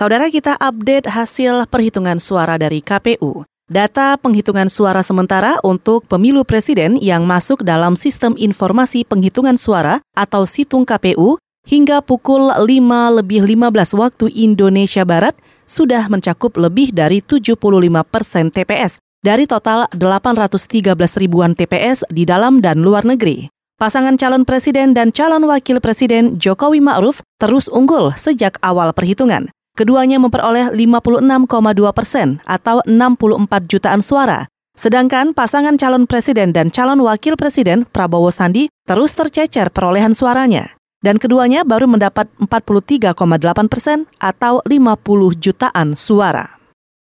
Saudara kita update hasil perhitungan suara dari KPU. Data penghitungan suara sementara untuk pemilu presiden yang masuk dalam sistem informasi penghitungan suara atau situng KPU hingga pukul 5 lebih 15 waktu Indonesia Barat sudah mencakup lebih dari 75 persen TPS dari total 813 ribuan TPS di dalam dan luar negeri. Pasangan calon presiden dan calon wakil presiden Jokowi Ma'ruf terus unggul sejak awal perhitungan. Keduanya memperoleh 56,2 persen atau 64 jutaan suara. Sedangkan pasangan calon presiden dan calon wakil presiden Prabowo Sandi terus tercecer perolehan suaranya. Dan keduanya baru mendapat 43,8 persen atau 50 jutaan suara.